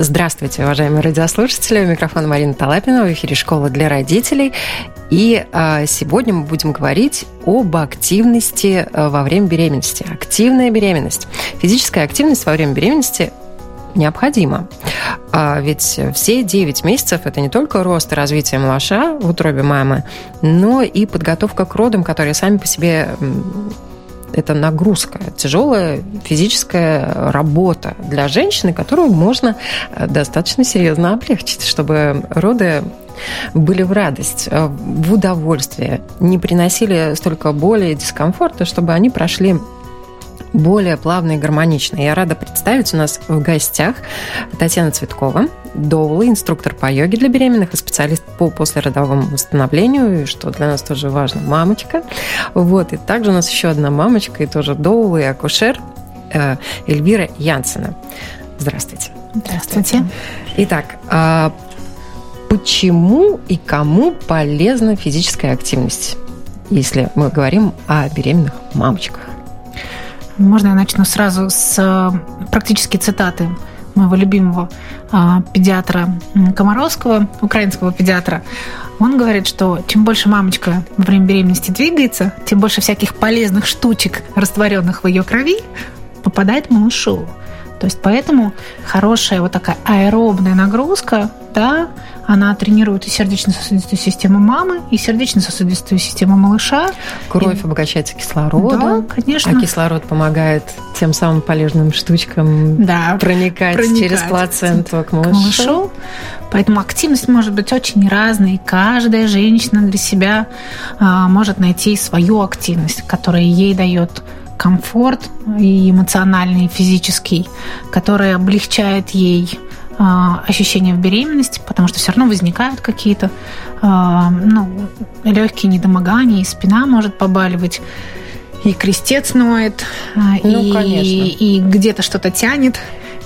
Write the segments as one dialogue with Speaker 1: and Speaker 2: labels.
Speaker 1: Здравствуйте, уважаемые радиослушатели. У микрофона Марина Талапина. В эфире «Школа для родителей». И а, сегодня мы будем говорить об активности а, во время беременности. Активная беременность. Физическая активность во время беременности необходима. А ведь все 9 месяцев это не только рост и развитие малыша в утробе мамы, но и подготовка к родам, которые сами по себе это нагрузка, тяжелая физическая работа для женщины, которую можно э, достаточно серьезно облегчить, чтобы роды были в радость, э, в удовольствие, не приносили столько боли и дискомфорта, чтобы они прошли более плавно и гармонично. Я рада представить у нас в гостях Татьяна Цветкова, Доула, инструктор по йоге для беременных и специалист по послеродовому восстановлению, что для нас тоже важно, мамочка. Вот, и также у нас еще одна мамочка, и тоже Доула, и акушер э, Эльвира Янсена. Здравствуйте.
Speaker 2: Здравствуйте.
Speaker 1: Итак, а почему и кому полезна физическая активность, если мы говорим о беременных мамочках?
Speaker 2: Можно я начну сразу с э, практически цитаты моего любимого педиатра Комаровского, украинского педиатра. Он говорит, что чем больше мамочка во время беременности двигается, тем больше всяких полезных штучек, растворенных в ее крови, попадает малышу. То есть поэтому хорошая вот такая аэробная нагрузка, да, она тренирует и сердечно-сосудистую систему мамы, и сердечно-сосудистую систему малыша.
Speaker 1: Кровь и... обогащается кислородом.
Speaker 2: Да, конечно.
Speaker 1: А кислород помогает тем самым полезным штучкам да, проникать, проникать через плаценту к малышу. к малышу.
Speaker 2: Поэтому активность может быть очень разной. И каждая женщина для себя а, может найти свою активность, которая ей дает комфорт и эмоциональный, и физический, который облегчает ей ощущения в беременности, потому что все равно возникают какие-то а, ну, легкие недомогания, и спина может побаливать, и крестец ноет, а, ну, и, и где-то что-то тянет.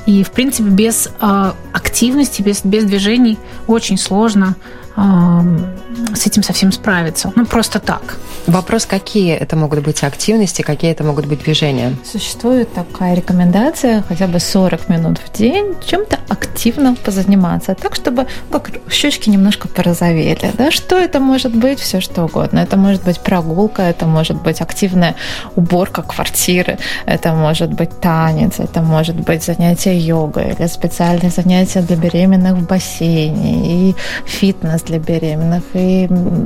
Speaker 2: И, в принципе, без активности, без, без движений очень сложно с этим совсем справиться. Ну, просто так.
Speaker 1: Вопрос, какие это могут быть активности, какие это могут быть движения?
Speaker 3: Существует такая рекомендация хотя бы 40 минут в день чем-то активно позаниматься, так, чтобы как щечки немножко порозовели. Да? Что это может быть? Все что угодно. Это может быть прогулка, это может быть активная уборка квартиры, это может быть танец, это может быть занятие йогой или специальные занятия для беременных в бассейне и фитнес для беременных, и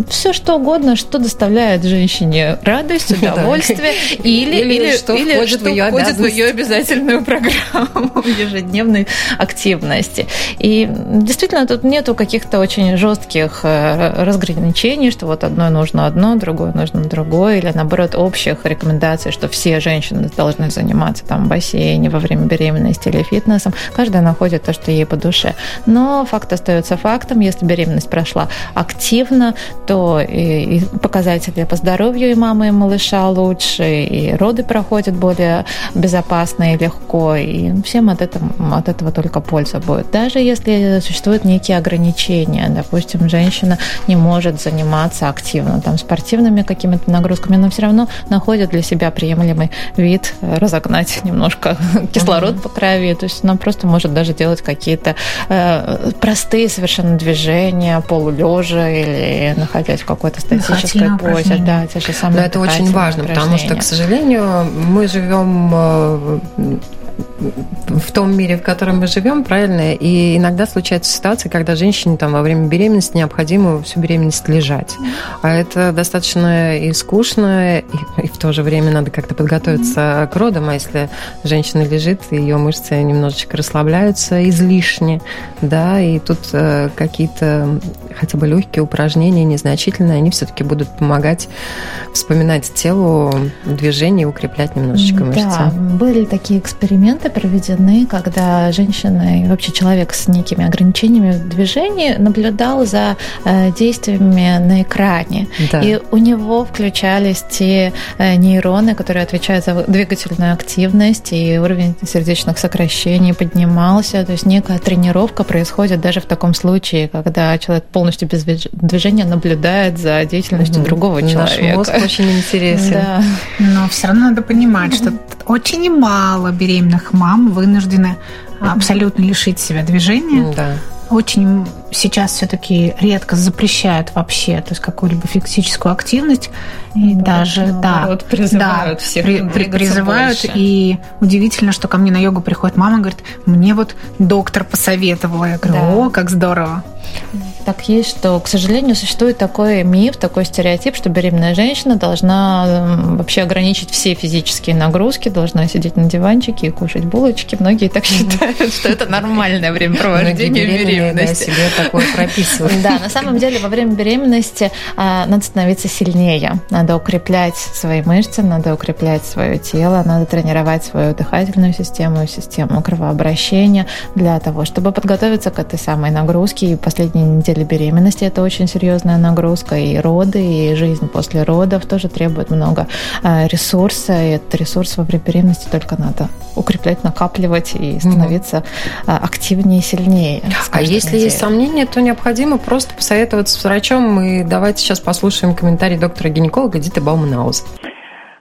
Speaker 3: все что угодно, что доставляет женщине радость, удовольствие, или, или, или что или входит, что в, ее входит в ее обязательную программу ежедневной активности. И действительно, тут нету каких-то очень жестких э, разграничений, что вот одно нужно одно, другое нужно другое, или наоборот общих рекомендаций, что все женщины должны заниматься там в бассейне во время беременности или фитнесом. Каждая находит то, что ей по душе. Но факт остается фактом. Если беременность прошла прошла активно, то и, и показатели по здоровью и мамы, и малыша лучше, и роды проходят более безопасно и легко, и всем от этого, от этого только польза будет. Даже если существуют некие ограничения, допустим, женщина не может заниматься активно, там, спортивными какими-то нагрузками, но все равно находит для себя приемлемый вид, разогнать немножко кислород mm-hmm. по крови, то есть она просто может даже делать какие-то э, простые совершенно движения, по полулежа или находясь в какой-то статической позе.
Speaker 1: Да, те же самые Но это очень важно, потому что, к сожалению, мы живем э, в том мире, в котором мы живем, правильно? И иногда случаются ситуации, когда женщине там во время беременности необходимо всю беременность лежать. А это достаточно и скучно, и, и в то же время надо как-то подготовиться к родам. А если женщина лежит, ее мышцы немножечко расслабляются излишне, да, и тут э, какие-то хотя бы легкие упражнения, незначительные, они все-таки будут помогать вспоминать телу движение и укреплять немножечко мышцы.
Speaker 3: Да, были такие эксперименты эксперименты проведены, когда женщина и вообще человек с некими ограничениями в движении наблюдал за э, действиями на экране. Да. И у него включались те э, нейроны, которые отвечают за двигательную активность, и уровень сердечных сокращений поднимался. То есть некая тренировка происходит даже в таком случае, когда человек полностью без движения наблюдает за деятельностью угу. другого человека.
Speaker 1: Наш мозг очень интересен. Да.
Speaker 2: Но все равно надо понимать, что очень мало беременных мам вынуждены абсолютно лишить себя движения. Да. Очень сейчас все-таки редко запрещают вообще, то есть какую-либо физическую активность и да, даже
Speaker 3: наоборот, да призывают
Speaker 2: да, всех при, при, призывают больше. и удивительно, что ко мне на йогу приходит мама, говорит, мне вот доктор посоветовала, я говорю, да. о, как здорово
Speaker 3: так есть, что, к сожалению, существует такой миф, такой стереотип, что беременная женщина должна вообще ограничить все физические нагрузки, должна сидеть на диванчике и кушать булочки. Многие так считают, что это нормальное времяпровождение беременности.
Speaker 1: себе такое прописывают.
Speaker 3: Да, на самом деле во время беременности а, надо становиться сильнее, надо укреплять свои мышцы, надо укреплять свое тело, надо тренировать свою дыхательную систему, систему кровообращения для того, чтобы подготовиться к этой самой нагрузке. И последние недели деле беременности это очень серьезная нагрузка, и роды, и жизнь после родов тоже требует много а, ресурса, и этот ресурс во время беременности только надо укреплять, накапливать и становиться mm-hmm. активнее и сильнее.
Speaker 1: А если неделей. есть сомнения, то необходимо просто посоветоваться с врачом, и давайте сейчас послушаем комментарий доктора-гинеколога Диты Баумнауза.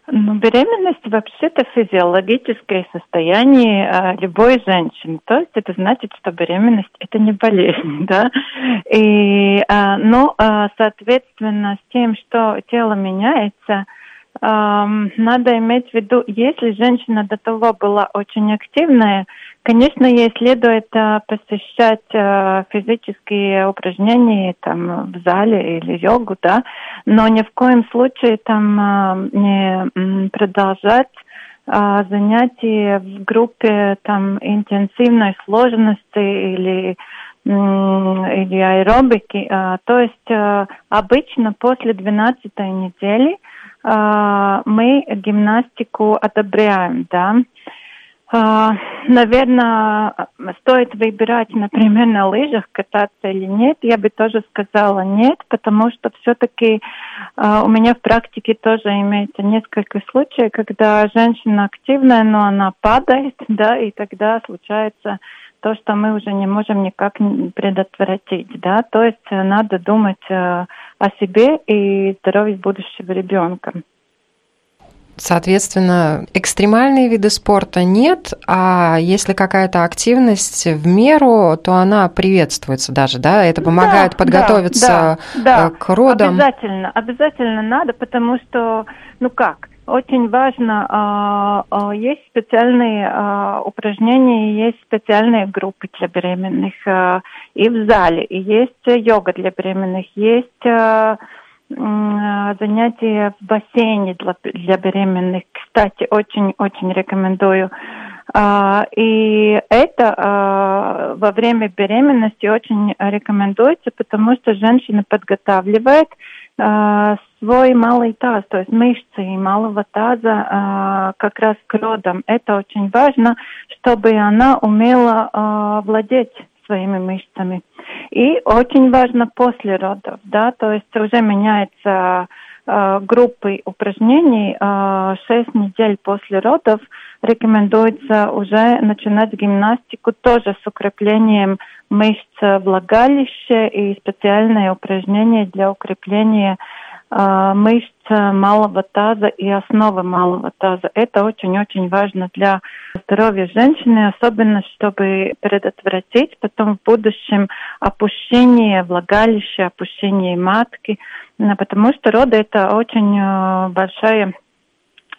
Speaker 4: Ну, беременность вообще-то физиологическое состояние э, любой женщины. То есть это значит, что беременность это не болезнь, да. И, э, ну, э, соответственно, с тем, что тело меняется, э, надо иметь в виду, если женщина до того была очень активная, Конечно, ей следует э, посещать э, физические упражнения там в зале или йогу, да, но ни в коем случае там э, не продолжать занятия в группе там интенсивной сложности или или аэробики. То есть обычно после 12 недели мы гимнастику одобряем, да. А, наверное, стоит выбирать, например, на лыжах кататься или нет. Я бы тоже сказала нет, потому что все-таки а, у меня в практике тоже имеется несколько случаев, когда женщина активная, но она падает, да, и тогда случается то, что мы уже не можем никак предотвратить, да. То есть надо думать э, о себе и здоровье будущего ребенка.
Speaker 1: Соответственно, экстремальные виды спорта нет, а если какая-то активность в меру, то она приветствуется даже, да? Это помогает да, подготовиться
Speaker 4: да, да,
Speaker 1: к родам.
Speaker 4: Обязательно, обязательно надо, потому что, ну как, очень важно, а, а, есть специальные а, упражнения, есть специальные группы для беременных и в зале, и есть йога для беременных, есть занятия в бассейне для, для беременных. Кстати, очень-очень рекомендую. А, и это а, во время беременности очень рекомендуется, потому что женщина подготавливает а, свой малый таз, то есть мышцы малого таза как раз к родам. Это очень важно, чтобы она умела владеть своими мышцами. И очень важно после родов, да, то есть уже меняется э, группы упражнений. Э, 6 недель после родов рекомендуется уже начинать гимнастику тоже с укреплением мышц влагалища и специальные упражнения для укрепления э, мышц малого таза и основы малого таза. Это очень-очень важно для здоровья женщины, особенно чтобы предотвратить потом в будущем опущение влагалища, опущение матки, потому что роды это очень э, большая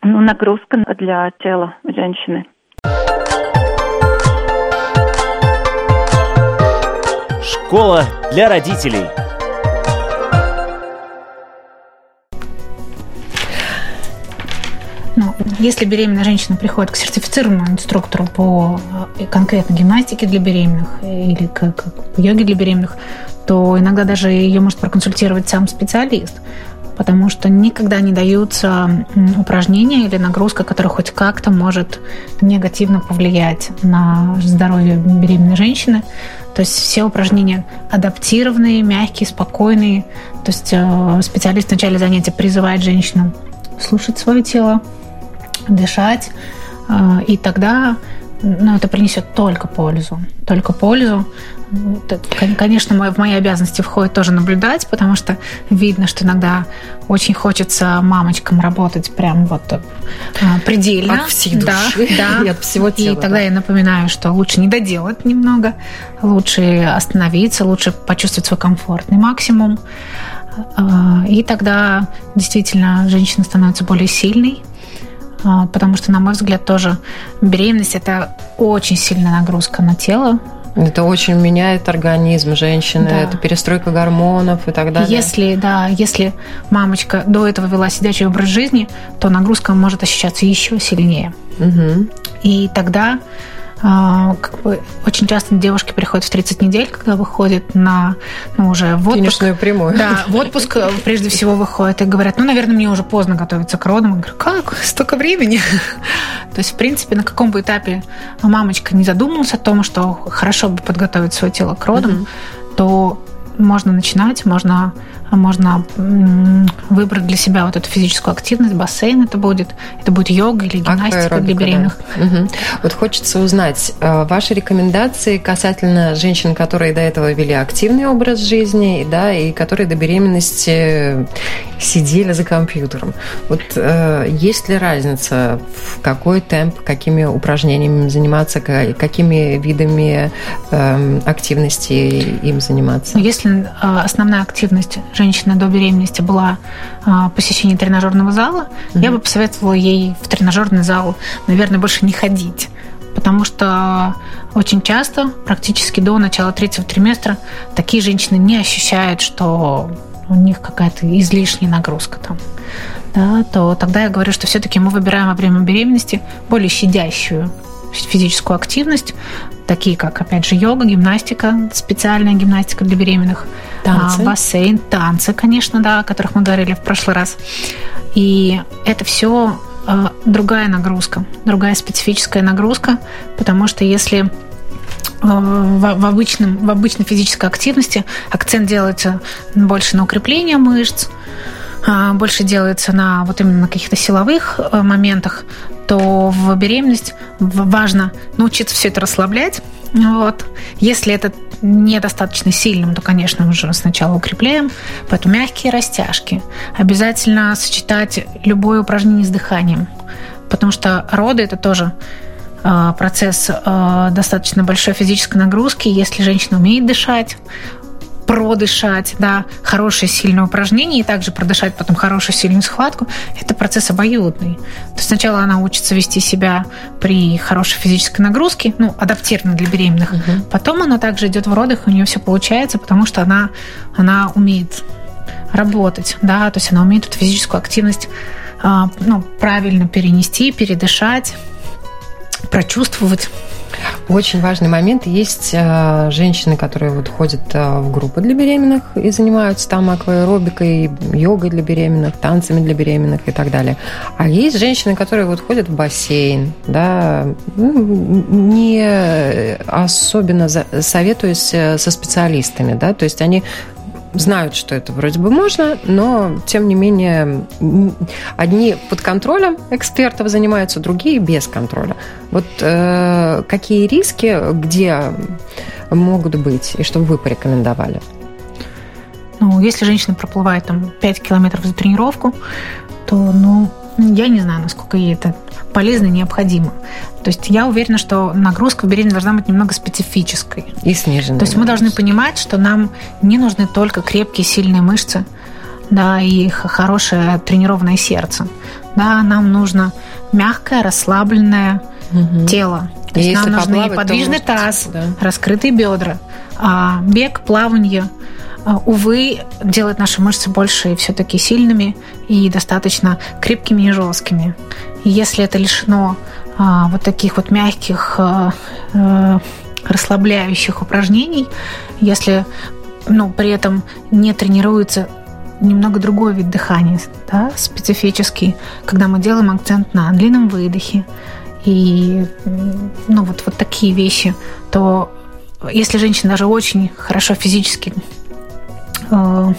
Speaker 4: ну, нагрузка для тела женщины.
Speaker 5: Школа для родителей.
Speaker 2: Если беременная женщина приходит к сертифицированному инструктору по э, конкретно гимнастике для беременных или к, к йоге для беременных, то иногда даже ее может проконсультировать сам специалист. потому что никогда не даются упражнения или нагрузка, которая хоть как-то может негативно повлиять на здоровье беременной женщины. То есть все упражнения адаптированные, мягкие, спокойные. То есть э, специалист в начале занятия призывает женщину слушать свое тело, дышать, э, и тогда ну, это принесет только пользу. Только пользу. Конечно, в мои обязанности входит тоже наблюдать, потому что видно, что иногда очень хочется мамочкам работать прям вот э, предельно.
Speaker 1: От всей души
Speaker 2: да,
Speaker 1: и от всего тела.
Speaker 2: И тогда да. я напоминаю, что лучше не доделать немного, лучше остановиться, лучше почувствовать свой комфортный максимум. Э, и тогда действительно женщина становится более сильной, потому что, на мой взгляд, тоже беременность – это очень сильная нагрузка на тело,
Speaker 1: это очень меняет организм женщины, да. это перестройка гормонов и так далее.
Speaker 2: Если, да, если мамочка до этого вела сидячий образ жизни, то нагрузка может ощущаться еще сильнее. Угу. И тогда а, как бы очень часто девушки приходят в 30 недель, когда выходят на ну, уже в отпуск.
Speaker 1: Финишную прямую.
Speaker 2: Да, в отпуск э, прежде всего выходят и говорят, ну, наверное, мне уже поздно готовиться к родам. Я говорю, как? Столько времени? То есть, в принципе, на каком бы этапе мамочка не задумалась о том, что хорошо бы подготовить свое тело к родам, то можно начинать, можно можно выбрать для себя вот эту физическую активность, бассейн это будет, это будет йога или гимнастика для беременных.
Speaker 1: Да. Угу. Вот хочется узнать э, ваши рекомендации касательно женщин, которые до этого вели активный образ жизни, да, и которые до беременности сидели за компьютером. Вот э, есть ли разница, в какой темп, какими упражнениями заниматься, какими видами э, активности им заниматься?
Speaker 2: Если основная активность женщины до беременности была а, посещение тренажерного зала, mm-hmm. я бы посоветовала ей в тренажерный зал, наверное, больше не ходить. Потому что очень часто, практически до начала третьего триместра, такие женщины не ощущают, что у них какая-то излишняя нагрузка там. Да, то тогда я говорю, что все-таки мы выбираем во время беременности более щадящую физическую активность, такие как, опять же, йога, гимнастика, специальная гимнастика для беременных, танцы. А, бассейн, танцы, конечно, да, о которых мы говорили в прошлый раз. И это все а, другая нагрузка, другая специфическая нагрузка, потому что если а, в, в, обычном, в обычной физической активности акцент делается больше на укрепление мышц, больше делается на вот именно на каких-то силовых моментах, то в беременность важно научиться все это расслаблять. Вот. Если это недостаточно сильным, то, конечно, мы же сначала укрепляем. Поэтому мягкие растяжки. Обязательно сочетать любое упражнение с дыханием. Потому что роды это тоже а, процесс а, достаточно большой физической нагрузки. Если женщина умеет дышать, продышать, да, хорошее сильное упражнение и также продышать потом хорошую сильную схватку, это процесс обоюдный. То есть сначала она учится вести себя при хорошей физической нагрузке, ну, адаптированно для беременных. Угу. Потом она также идет в родах, и у нее все получается, потому что она, она умеет работать, да, то есть она умеет эту физическую активность а, ну, правильно перенести, передышать, прочувствовать.
Speaker 1: Очень важный момент. Есть э, женщины, которые вот ходят э, в группы для беременных и занимаются там акваэробикой, йогой для беременных, танцами для беременных и так далее. А есть женщины, которые вот ходят в бассейн, да, не особенно советуясь э, со специалистами, да, то есть они знают, что это вроде бы можно, но тем не менее одни под контролем экспертов занимаются, другие без контроля. Вот э, какие риски, где могут быть, и что вы порекомендовали?
Speaker 2: Ну, если женщина проплывает там 5 километров за тренировку, то, ну, я не знаю, насколько ей это полезно и необходимо. То есть я уверена, что нагрузка в беременности должна быть немного специфической.
Speaker 1: И сниженной.
Speaker 2: То есть мы должны понимать, что нам не нужны только крепкие, сильные мышцы, да, и хорошее тренированное сердце. Да, нам нужно мягкое, расслабленное угу. тело. То есть нам нужны подвижный таз, да. раскрытые бедра, а, бег, плавание – увы, делает наши мышцы больше все-таки сильными и достаточно крепкими и жесткими. И если это лишено а, вот таких вот мягких а, а, расслабляющих упражнений, если ну, при этом не тренируется немного другой вид дыхания, да, специфический, когда мы делаем акцент на длинном выдохе и ну, вот, вот такие вещи, то если женщина даже очень хорошо физически э,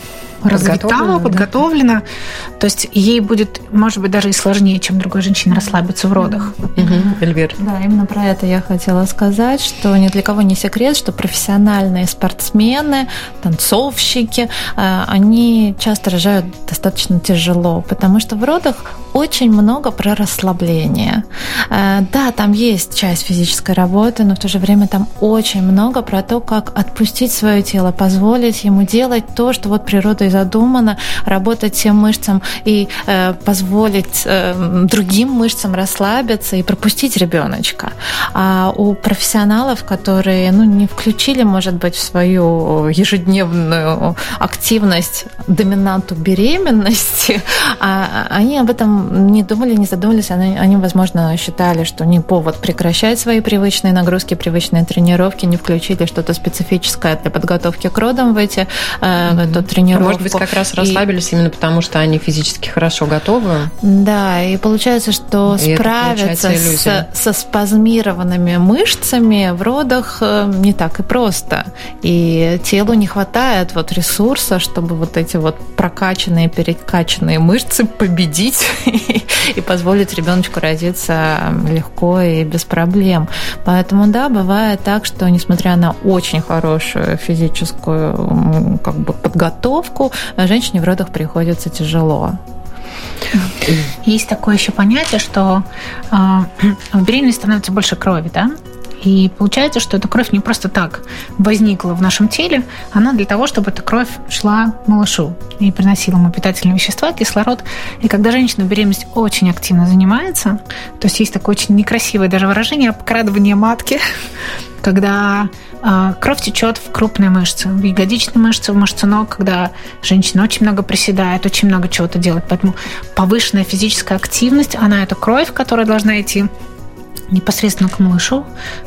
Speaker 2: развита, подготовлена, да. то есть ей будет, может быть, даже и сложнее, чем другой женщине расслабиться в родах.
Speaker 1: Угу. Эльвир.
Speaker 3: Да, именно про это я хотела сказать, что ни для кого не секрет, что профессиональные спортсмены, танцовщики, э, они часто рожают достаточно тяжело, потому что в родах очень много про расслабление. Э, да, там есть часть физической работы, но в то же время там очень много про то, как отпустить свое тело, позволить ему делать то, что вот природой задумано, работать тем мышцам и э, позволить э, другим мышцам расслабиться и пропустить ребеночка. А у профессионалов, которые ну, не включили, может быть, в свою ежедневную активность доминанту беременности, а они об этом не думали, не задумывались, они, они, возможно, считали, что не повод прекращать свои привычные нагрузки, привычные тренировки, не включили что-то специфическое для подготовки к родам в эти mm-hmm. эту тренировку.
Speaker 1: Может быть, как раз расслабились и... именно потому, что они физически хорошо готовы.
Speaker 3: Да, и получается, что и справиться с, со спазмированными мышцами в родах э, не так и просто. И телу не хватает вот ресурса, чтобы вот эти вот прокачанные, перекачанные мышцы победить и позволить ребеночку родиться легко и без проблем. Поэтому, да, бывает так, что несмотря на очень хорошую физическую как бы, подготовку, женщине в родах приходится тяжело.
Speaker 2: Есть такое еще понятие, что э, в беременности становится больше крови, да? И получается, что эта кровь не просто так возникла в нашем теле, она для того, чтобы эта кровь шла малышу и приносила ему питательные вещества, кислород. И когда женщина в беременности очень активно занимается, то есть есть такое очень некрасивое даже выражение обкрадывание матки, когда э, кровь течет в крупные мышцы, в ягодичные мышцы, в мышцы ног, когда женщина очень много приседает, очень много чего-то делает. Поэтому повышенная физическая активность, она эту кровь, которая должна идти непосредственно к малышу,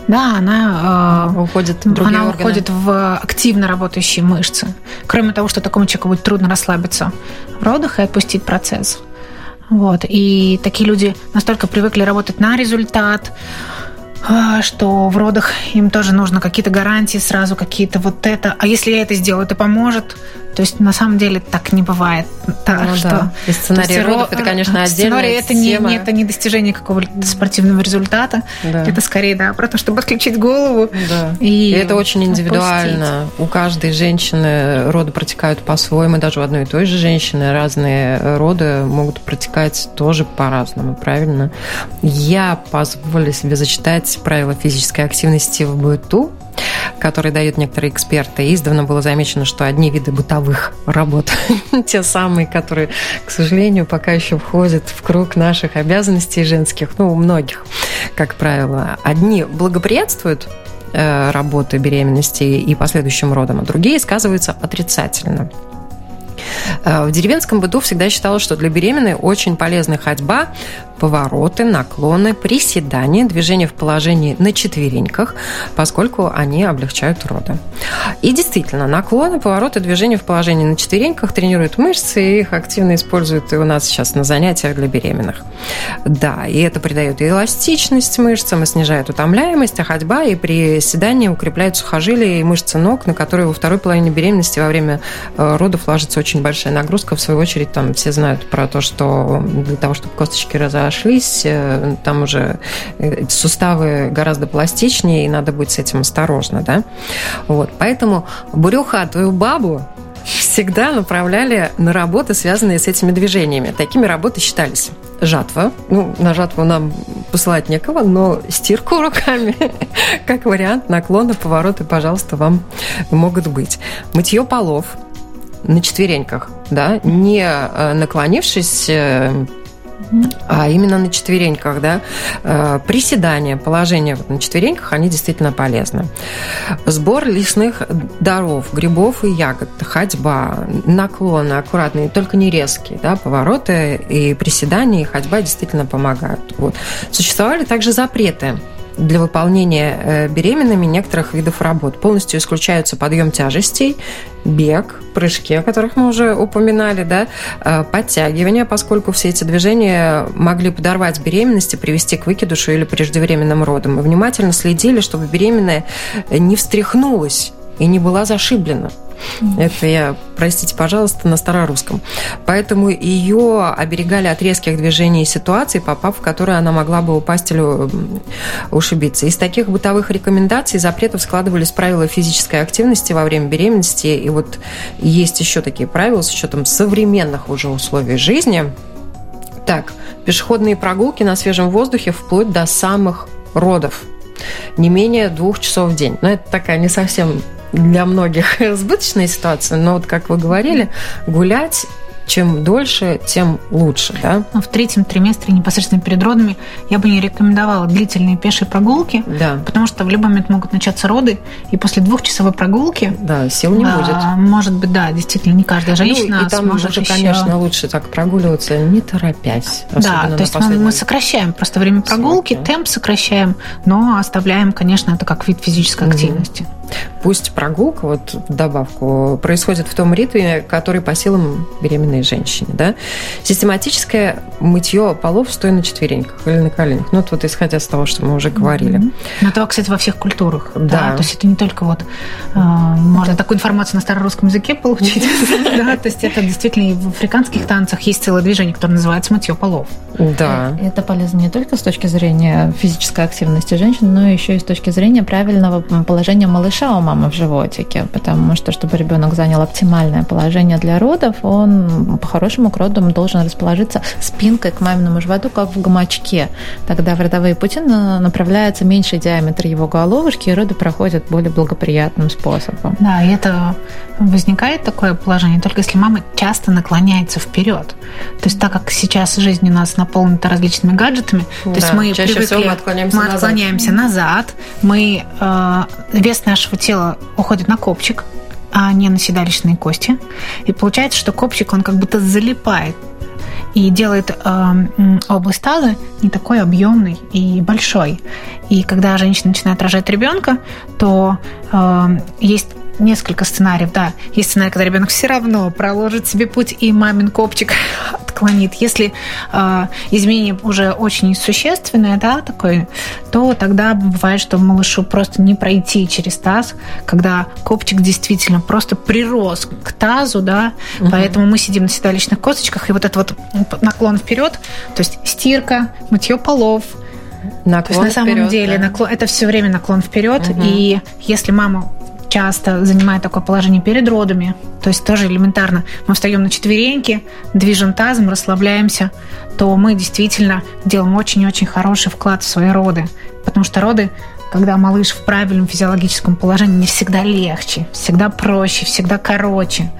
Speaker 2: да, она
Speaker 1: э, уходит в
Speaker 2: она
Speaker 1: органы.
Speaker 2: уходит в активно работающие мышцы. Кроме того, что такому человеку будет трудно расслабиться в родах и отпустить процесс. Вот. И такие люди настолько привыкли работать на результат, а, что в родах им тоже нужно какие-то гарантии сразу, какие-то вот это. А если я это сделаю, это поможет? То есть на самом деле так не бывает. Так, ну, что, да.
Speaker 1: И сценарий есть, родов это, конечно, отдельная Сценарий
Speaker 2: это не, не, это не достижение какого-то спортивного результата. Да. Это скорее, да, про то, чтобы отключить голову.
Speaker 1: Да. И, и это очень индивидуально. Отпустить. У каждой женщины роды протекают по-своему, даже у одной и той же женщины разные роды могут протекать тоже по-разному, правильно? Я позволю себе зачитать правила физической активности в быту, которые дают некоторые эксперты. Издавна было замечено, что одни виды бытовых работ, те самые, которые, к сожалению, пока еще входят в круг наших обязанностей женских, ну, у многих, как правило, одни благоприятствуют э, работы беременности и последующим родам, а другие сказываются отрицательно. Э, в деревенском быту всегда считалось, что для беременной очень полезна ходьба, повороты, наклоны, приседания, движения в положении на четвереньках, поскольку они облегчают роды. И действительно, наклоны, повороты, движения в положении на четвереньках тренируют мышцы, и их активно используют и у нас сейчас на занятиях для беременных. Да, и это придает эластичность мышцам и снижает утомляемость, а ходьба и приседания укрепляют сухожилия и мышцы ног, на которые во второй половине беременности во время э, родов ложится очень большая нагрузка. В свою очередь, там все знают про то, что для того, чтобы косточки разошлись, разошлись, э, там уже э, суставы гораздо пластичнее, и надо быть с этим осторожно, да. Вот, поэтому бурюхатую бабу всегда направляли на работы, связанные с этими движениями. Такими работы считались жатва. Ну, на жатву нам посылать некого, но стирку руками, как вариант, наклоны, повороты, пожалуйста, вам могут быть. Мытье полов на четвереньках, да, не э, наклонившись а именно на четвереньках, да, э, приседания, положение на четвереньках, они действительно полезны. Сбор лесных даров, грибов и ягод, ходьба, наклоны аккуратные, только не резкие, да, повороты и приседания, и ходьба действительно помогают. Вот. Существовали также запреты для выполнения э, беременными некоторых видов работ. Полностью исключаются подъем тяжестей, бег, прыжки, о которых мы уже упоминали, да, э, подтягивания, поскольку все эти движения могли подорвать беременность и привести к выкидышу или преждевременным родам. Мы внимательно следили, чтобы беременная не встряхнулась и не была зашиблена. Это я, простите, пожалуйста, на старорусском. Поэтому ее оберегали от резких движений и ситуаций, попав в которые она могла бы упасть или ушибиться. Из таких бытовых рекомендаций запретов складывались правила физической активности во время беременности. И вот есть еще такие правила с учетом современных уже условий жизни. Так, пешеходные прогулки на свежем воздухе вплоть до самых родов не менее двух часов в день. Но это такая не совсем для многих сбыточная ситуация, но вот как вы говорили, гулять чем дольше, тем лучше, да?
Speaker 2: В третьем триместре, непосредственно перед родами, я бы не рекомендовала длительные пешие прогулки,
Speaker 1: да.
Speaker 2: потому что в любой момент могут начаться роды, и после двухчасовой прогулки...
Speaker 1: Да, сил не
Speaker 2: а,
Speaker 1: будет.
Speaker 2: Может быть, да, действительно, не каждая женщина
Speaker 1: ну, и там
Speaker 2: сможет
Speaker 1: уже,
Speaker 2: еще...
Speaker 1: конечно, лучше так прогуливаться, не торопясь.
Speaker 2: Да, то есть мы, мы сокращаем просто время прогулки, Сроки. темп сокращаем, но оставляем, конечно, это как вид физической mm-hmm. активности.
Speaker 1: Пусть прогулка, вот в добавку, происходит в том ритме, который по силам беременной женщине. Да? Систематическое мытье полов стоя на четвереньках или на коленях. Ну, вот исходя из того, что мы уже говорили. Mm-hmm.
Speaker 2: Ну, это, кстати, во всех культурах.
Speaker 1: Да. да.
Speaker 2: То есть это не только вот... Э, можно такую информацию на старорусском языке получить. Да, то есть это действительно и в африканских танцах есть целое движение, которое называется мытье полов.
Speaker 1: Да.
Speaker 3: Это полезно не только с точки зрения физической активности женщин, но еще и с точки зрения правильного положения малыша у мамы в животике, потому что, чтобы ребенок занял оптимальное положение для родов, он по-хорошему к родам должен расположиться спинкой к маминому животу, как в гамачке. Тогда в родовые пути направляется меньший диаметр его головушки, и роды проходят более благоприятным способом.
Speaker 2: Да, и это возникает такое положение только если мама часто наклоняется вперед. То есть так как сейчас жизнь у нас наполнена различными гаджетами,
Speaker 1: да,
Speaker 2: то есть мы
Speaker 1: чаще
Speaker 2: привыкли,
Speaker 1: всего мы отклоняемся,
Speaker 2: мы
Speaker 1: назад.
Speaker 2: отклоняемся назад, мы э, вес нашего тела уходит на копчик, а не на седалищные кости. И получается, что копчик, он как будто залипает и делает э, область таза не такой объемной и большой. И когда женщина начинает рожать ребенка, то э, есть несколько сценариев, да. Есть сценарий, когда ребенок все равно проложит себе путь и мамин копчик отклонит. Если э, изменение уже очень существенное, да, такое, то тогда бывает, что малышу просто не пройти через таз, когда копчик действительно просто прирос к тазу, да, угу. поэтому мы сидим на седалищных косточках, и вот этот вот наклон вперед, то есть стирка, мытье полов,
Speaker 1: Наклон
Speaker 2: То есть на самом
Speaker 1: вперед,
Speaker 2: деле
Speaker 1: да.
Speaker 2: наклон, это все время наклон вперед.
Speaker 1: Угу.
Speaker 2: И если мама часто занимает такое положение перед родами, то есть тоже элементарно, мы встаем на четвереньки, движем тазом, расслабляемся, то мы действительно делаем очень-очень хороший вклад в свои роды. Потому что роды когда малыш в правильном физиологическом положении, не всегда легче, всегда проще, всегда короче.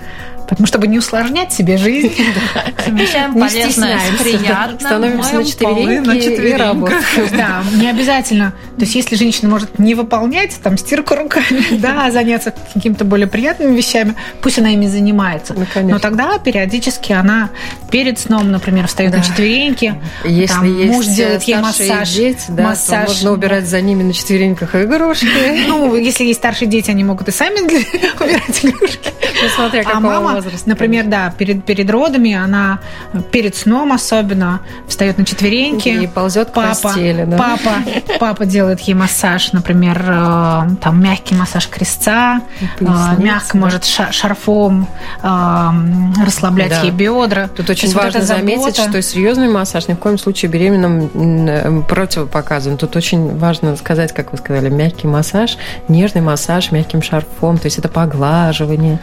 Speaker 2: Потому чтобы не усложнять себе жизнь,
Speaker 3: совмещаем
Speaker 2: Не
Speaker 3: полезное с
Speaker 2: стесняемся,
Speaker 3: приятным.
Speaker 1: Становимся на четвереньки, и работаем.
Speaker 2: Да, не обязательно. То есть, если женщина может не выполнять там стирку руками, да, а заняться какими-то более приятными вещами, пусть она ими занимается. Но тогда периодически она перед сном, например, встает на четвереньки,
Speaker 1: Если есть
Speaker 2: муж делает ей массаж,
Speaker 1: дети, да,
Speaker 2: массаж.
Speaker 1: то можно убирать за ними на четвереньках игрушки.
Speaker 2: Ну, если есть старшие дети, они могут и сами убирать игрушки.
Speaker 1: Ну, смотря
Speaker 2: А мама,
Speaker 1: возраста.
Speaker 2: например, да, перед, перед родами, она перед сном особенно встает на четвереньки.
Speaker 1: И ползет к
Speaker 2: папа,
Speaker 1: постели, да.
Speaker 2: папа, папа делает ей массаж, например, э, там мягкий массаж крестца, э,
Speaker 1: Поясницы,
Speaker 2: мягко
Speaker 1: да.
Speaker 2: может ша- шарфом э, расслаблять
Speaker 1: Да.
Speaker 2: ей бедра.
Speaker 1: Тут очень
Speaker 2: вот
Speaker 1: важно заметить, что серьезный массаж ни в коем случае беременным противопоказан. Тут очень важно сказать, как вы сказали, мягкий массаж, нежный массаж мягким шарфом. То есть это поглаживание,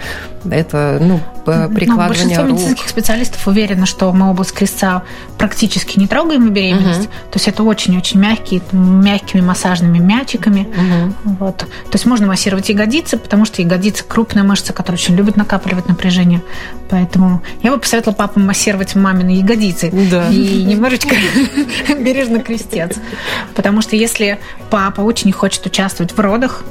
Speaker 1: это ну,
Speaker 2: Ну,
Speaker 1: прикладывание
Speaker 2: большинство
Speaker 1: рук.
Speaker 2: медицинских специалистов уверены, что мы область крестца практически не трогаем и беременность. То есть это очень-очень мягкие, мягкими массажными мячиками.
Speaker 1: Мгм.
Speaker 2: Вот. То есть можно массировать ягодицы, потому что ягодицы крупная мышца, которая очень любит накапливать напряжение. Поэтому я бы посоветовала папам массировать мамины ягодицы.
Speaker 1: Да.
Speaker 2: И немножечко бережно крестец. Потому что если папа очень хочет участвовать в родах,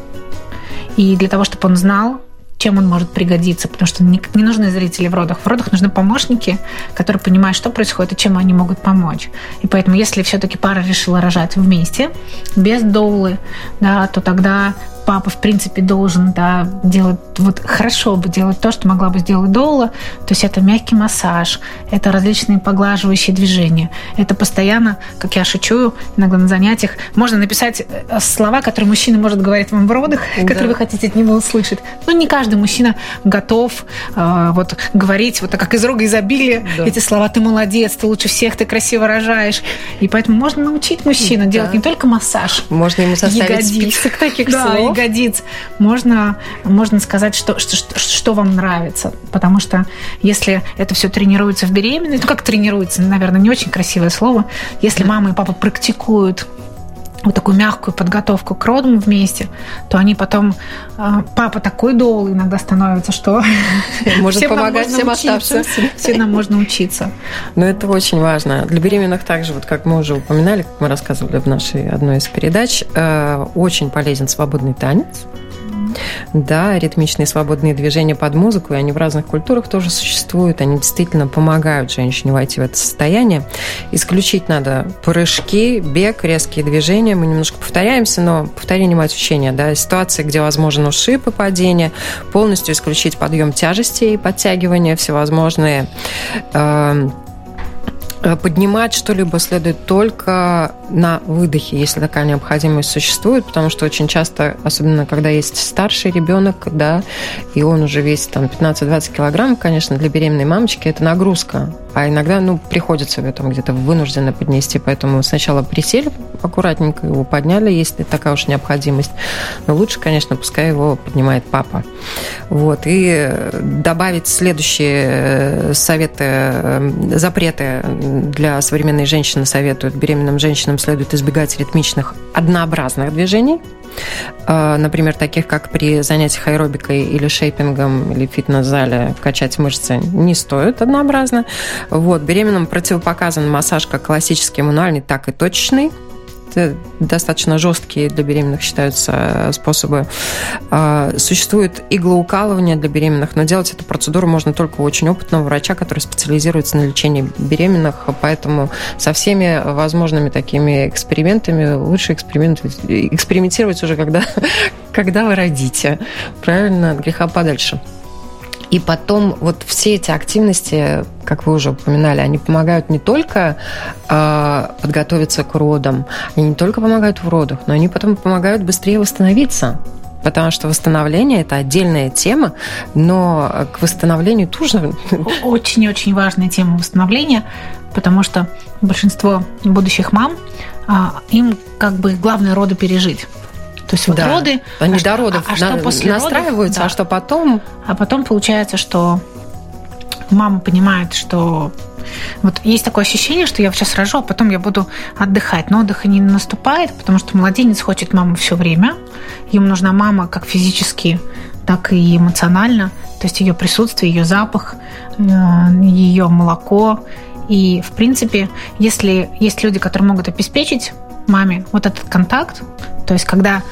Speaker 2: и для того, чтобы он знал, чем он может пригодиться, потому что не, не нужны зрители в родах. В родах нужны помощники, которые понимают, что происходит и чем они могут помочь. И поэтому, если все-таки пара решила рожать вместе, без доулы, да, то тогда папа, в принципе, должен да, делать, вот хорошо бы делать то, что могла бы сделать Доула. То есть это мягкий массаж, это различные поглаживающие движения. Это постоянно, как я шучу иногда на занятиях, можно написать э, слова, которые мужчина может говорить вам в родах, да. которые вы хотите от него услышать. Но не каждый мужчина готов э, вот говорить вот так, как из рога изобилия да. эти слова «ты молодец», «ты лучше всех», «ты красиво рожаешь». И поэтому можно научить мужчину да. делать не только массаж.
Speaker 1: Можно ему составить ягодиц. список таких да, слов
Speaker 2: ягодиц, можно, можно сказать, что, что, что вам нравится. Потому что если это все тренируется в беременности, ну как тренируется, наверное, не очень красивое слово, если мама и папа практикуют вот такую мягкую подготовку к родам вместе, то они потом... А, папа такой долг иногда становится, что...
Speaker 1: Может всем помогать всем оставшимся.
Speaker 2: Всем нам можно учиться.
Speaker 1: Но это очень важно. Для беременных также, вот как мы уже упоминали, как мы рассказывали в нашей одной из передач, э, очень полезен свободный танец да, ритмичные свободные движения под музыку, и они в разных культурах тоже существуют. Они действительно помогают женщине войти в это состояние. Исключить надо прыжки, бег, резкие движения. Мы немножко повторяемся, но повторение мать учения. Да, ситуации, где возможен ушиб и падение, полностью исключить подъем тяжести и подтягивания всевозможные Э, поднимать что-либо следует только на выдохе, если такая необходимость существует, потому что очень часто, особенно когда есть старший ребенок, да, и он уже весит там 15-20 килограмм, конечно, для беременной мамочки это нагрузка. А иногда, ну, приходится в этом где-то вынужденно поднести, поэтому сначала присели аккуратненько, его подняли, если такая уж необходимость. Но лучше, конечно, пускай его поднимает папа. Вот. И добавить следующие э, советы, э, запреты для современной женщины советуют беременным женщинам следует избегать ритмичных однообразных движений, а, например, таких как при занятиях аэробикой или шейпингом или фитнес-зале качать мышцы не стоит однообразно. Вот, беременным противопоказан массаж как классический мануальный, так и точечный это достаточно жесткие для беременных считаются способы. А, существует иглоукалывание для беременных, но делать эту процедуру можно только у очень опытного врача, который специализируется на лечении беременных, поэтому со всеми возможными такими экспериментами лучше экспериментировать уже, когда, когда вы родите. Правильно, от греха подальше. И потом вот все эти активности, как вы уже упоминали, они помогают не только э, подготовиться к родам, они не только помогают в родах, но они потом помогают быстрее восстановиться. Потому что восстановление – это отдельная тема, но к восстановлению тоже…
Speaker 2: Очень-очень важная тема восстановления, потому что большинство будущих мам, а, им как бы главное роды пережить. То есть вот да. роды...
Speaker 1: Они а до родов а, а что после настраиваются, родов, да. а что потом...
Speaker 2: А потом получается, что мама понимает, что вот есть такое ощущение, что я сейчас рожу, а потом я буду отдыхать. Но отдыха не наступает, потому что младенец хочет маму все время. Ему нужна мама как физически, так и эмоционально. То есть ее присутствие, ее запах, э, ее молоко. И, в принципе, если есть люди, которые могут обеспечить маме вот этот контакт, то есть когда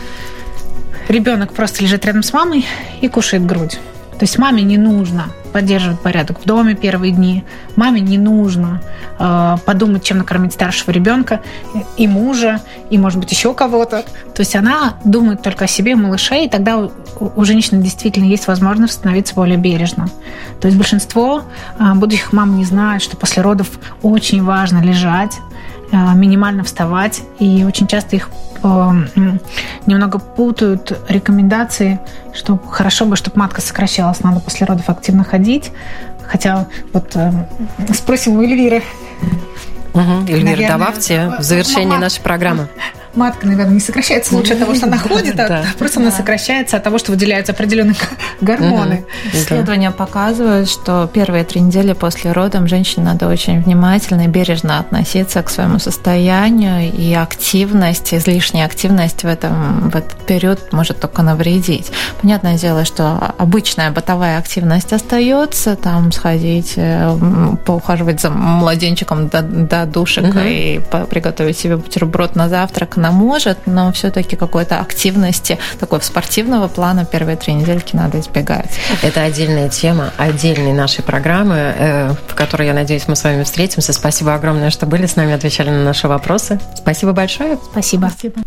Speaker 2: ребенок просто лежит рядом с мамой и кушает грудь. То есть маме не нужно поддерживать порядок в доме первые дни. Маме не нужно э, подумать, чем накормить старшего ребенка и мужа, и, может быть, еще кого-то. То есть она думает только о себе, малыше, и тогда у, у женщины действительно есть возможность становиться более бережным. То есть большинство э, будущих мам не знают, что после родов очень важно лежать, минимально вставать, и очень часто их немного путают рекомендации, что хорошо бы, чтобы матка сокращалась, надо после родов активно ходить. Хотя вот э, спросим у Эльвиры.
Speaker 1: Угу. Эльвира, добавьте в завершении нашей программы
Speaker 2: матка, наверное, не сокращается лучше от того, что она ходит, а просто она сокращается от того, что выделяются определенные гормоны.
Speaker 3: Исследования показывают, что первые три недели после родов женщине надо очень внимательно и бережно относиться к своему состоянию, и активность, излишняя активность в, этом, в этот период может только навредить. Понятное дело, что обычная бытовая активность остается, там сходить, э, поухаживать за младенчиком до, до душек угу. и приготовить себе бутерброд на завтрак, она может, но все-таки какой-то активности, такой спортивного плана первые три недельки надо избегать.
Speaker 1: Это отдельная тема, отдельной нашей программы, э, в которой, я надеюсь, мы с вами встретимся. Спасибо огромное, что были с нами, отвечали на наши вопросы. Спасибо большое.
Speaker 2: Спасибо. Спасибо.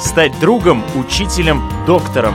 Speaker 5: Стать другом, учителем, доктором.